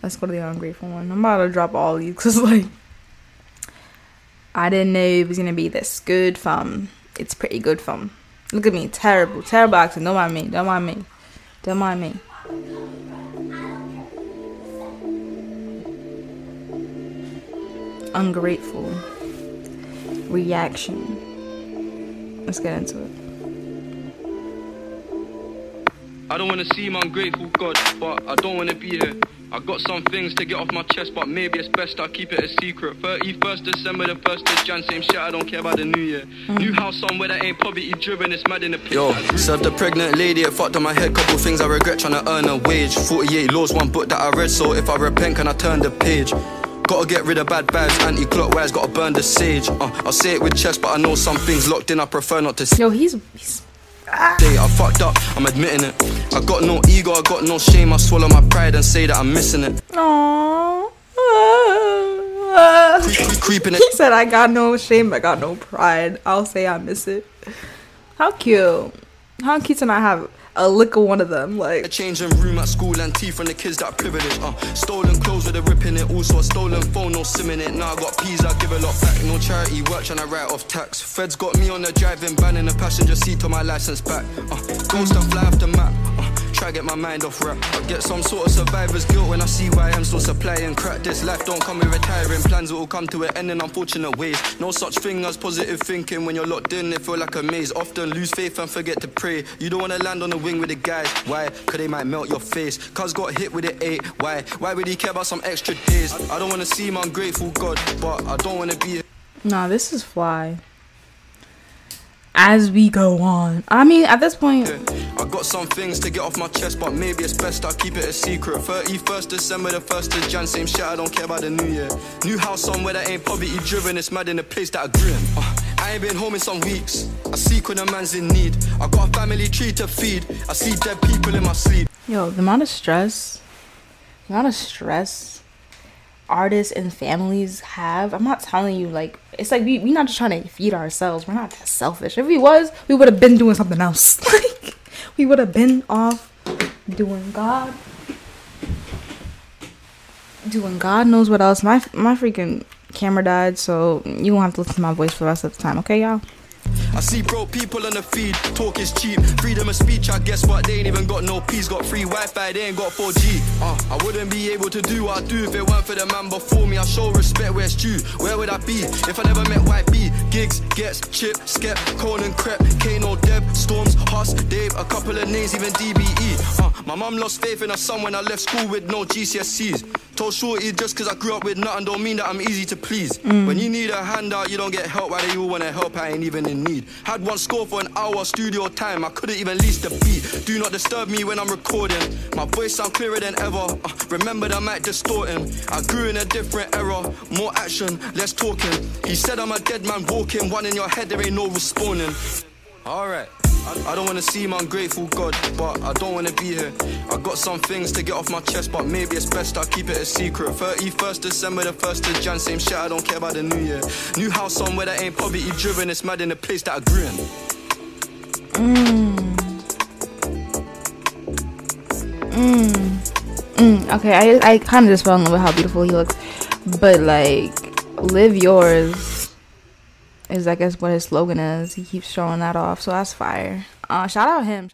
Let's go to the ungrateful one. I'm about to drop all these because, like, I didn't know it was gonna be this good fun. It's pretty good fun. Look at me, terrible, terrible accent. Don't mind me. Don't mind me. Don't mind me. Ungrateful reaction. Let's get into it. I don't wanna seem ungrateful, God, but I don't wanna be here. I got some things to get off my chest, but maybe it's best I keep it a secret. 31st December, the 1st of Jan, same shit, I don't care about the new year. New house somewhere that ain't poverty driven, it's mad in the place. Yo, that I grew- served a pregnant lady, it fucked on my head. Couple things I regret trying to earn a wage. 48 laws, one book that I read, so if I repent, can I turn the page? Gotta get rid of bad vibes, anti clockwise, gotta burn the sage. Uh, I'll say it with chest, but I know some things locked in, I prefer not to say. Yo, he's he's I fucked up, I'm admitting it. I got no ego, I got no shame, I swallow my pride and say that I'm missing it. Aww. Creep- Creeping it. He said, I got no shame, I got no pride. I'll say I miss it. How cute. How cute to not have a lick of one of them. Like A changing room at school and tea from the kids that are privileged. Uh, stolen clothes with a rip in it. Also a stolen phone, no sim in it. Now I got peas, I give a lot back. No charity work trying to write off tax. Feds got me on the driving ban in the passenger seat on my license back. Uh, ghost and fly off the map. Uh, try get my mind off rap. I get some sort of survivor's guilt when I see why I'm still supplying crack. This life don't come with retiring plans. It will come to an end in unfortunate ways. No such thing as positive thinking when you're locked in. It feel like a maze. Often lose faith and forget to pray. You don't wanna land on the wing with the guys. Why? Cause they might melt your face. Cuz got hit with it eight. Why? Why would he care about some extra days? I don't wanna seem ungrateful, God, but I don't wanna be. nah, this is fly. As we go on. I mean, at this point, got some things to get off my chest, but maybe it's best I keep it a secret. 31st December, the 1st of Jan, same shit, I don't care about the new year. New house somewhere that ain't poverty driven, it's mad in the place that I grew. Uh, I ain't been home in some weeks. I seek when a man's in need. I got a family tree to feed. I see dead people in my sleep. yo, the amount of stress, the amount of stress artists and families have. I'm not telling you, like, it's like we, we're not just trying to feed ourselves. We're not that selfish. If we was, we would have been doing something else. like, we would have been off doing God. Doing God knows what else. My my freaking camera died, so you won't have to listen to my voice for the rest of the time, okay, y'all? I see broke people on the feed, talk is cheap. Freedom of speech, I guess what? They ain't even got no peace, got free Wi Fi, they ain't got 4G. Uh, I wouldn't be able to do what I do if it weren't for the man before me. I show respect where it's due. Where would I be if I never met YB? Giggs, Ghetts, Chip, Skep, Konan, Krept, Kano, Deb, Stormz, Huss, Dave, a couple of names, even DBE. Uh, my mum lost faith in her son when I left school with no GCSEs. Told Shorty just cause I grew up with nothing don't mean that I'm easy to please. When you need a handout, you don't get help. Why do you wanna help? I ain't even in need. Had one score for an hour studio time. I couldn't even lease the beat. Do not disturb me when I'm recording. My voice sound clearer than ever. Uh, remember that mic distorting. I grew in a different era. More action, less talking. He said I'm a dead man walking. One in your head, there ain't no responding. Alright. I don't wanna seem ungrateful, God, but I don't wanna be here. I got some things to get off my chest, but maybe it's best I keep it a secret. 31st December, the 1st of Jan, same shit, I don't care about the new year. New house somewhere that ain't poverty driven, it's mad in the place that I grew in. Mm. Mm. Mm. Okay, I I kind of just fell in love with how beautiful he looks, but like, live yours is I guess what his slogan is. He keeps showing that off, so that's fire. Uh, shout out him.